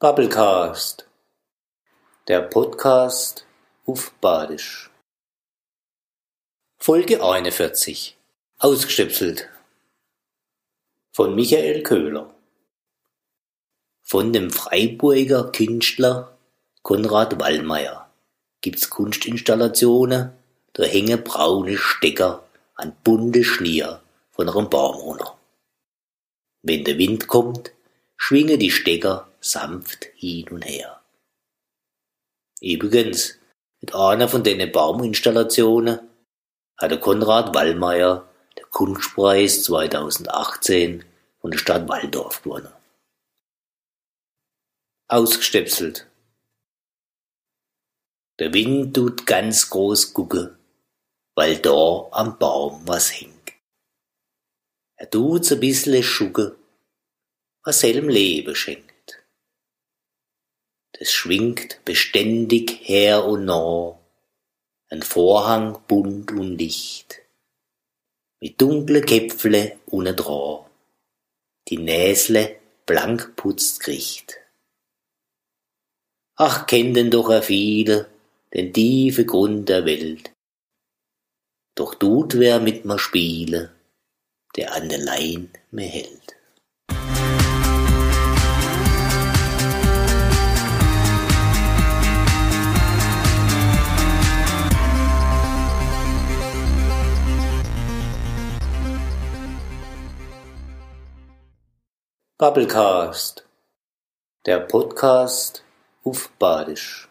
Bubblecast, der Podcast auf Badisch. Folge 41. Ausgestöpselt. Von Michael Köhler. Von dem Freiburger Künstler Konrad Wallmeier gibt's Kunstinstallationen, da hängen braune Stecker an bunte Schnier von einem Baum runter. Wenn der Wind kommt, schwingen die Stecker sanft hin und her. Übrigens, mit einer von den Bauminstallationen hat der Konrad Wallmeier der Kunstpreis 2018 von der Stadt Waldorf gewonnen. Ausgestöpselt. Der Wind tut ganz groß gucken, weil da am Baum was hängt. Er tut's ein bissle schucke, was selm Leben schenkt. Es schwingt beständig her und nah, ein Vorhang bunt und dicht, mit dunkle Käpfle ohne Drah, die Näsle blank putzt kriegt. Ach, kennt denn doch a viele den tiefe Grund der Welt. Doch tut wer mit mir spiele, der an der Lein mir hält. Bubblecast, der Podcast auf Badisch.